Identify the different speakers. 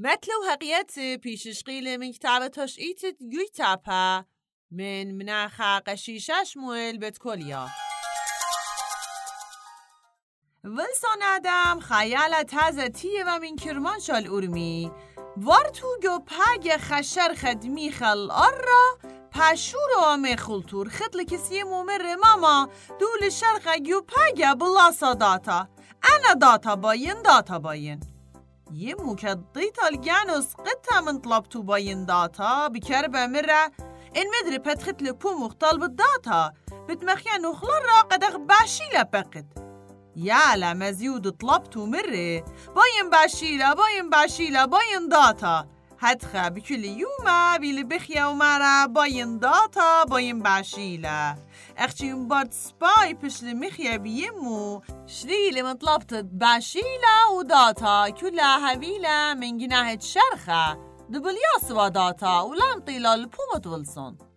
Speaker 1: متلو هقيت بيشش قيل من كتابة تشقيت تابا من مناخا قشيشش مويل بتكوليا ولسان ادم خیال تازه تیه و من کرمانشال ارمی گو پگ خشر خدمی خل را پشور آمه خلطور خطل کسی مومر ماما. دول شرق گو پگ بلا داتا. انا داتا باین داتا باین. يمك الضيطة الجانوس قطة من طلبتو باين داتا بكربة مرة إن مدري بتخت لبو مختل بالداتا بتمخيان وخلرة قد باشي لبقت يالا مزيود طلبتو مرة باين باشيلة باين باشيلة باين داتا. بكل يوما بيلي بخيا ومارا باين داتا باين باشيلا اختي بارد سباي بشل مخيا بيمو شريلي من طلبت باشيلا وداتا كلها هبيلة من جناحة شرخة دبل ياسوا داتا ولان طيلة لبومة ولسون.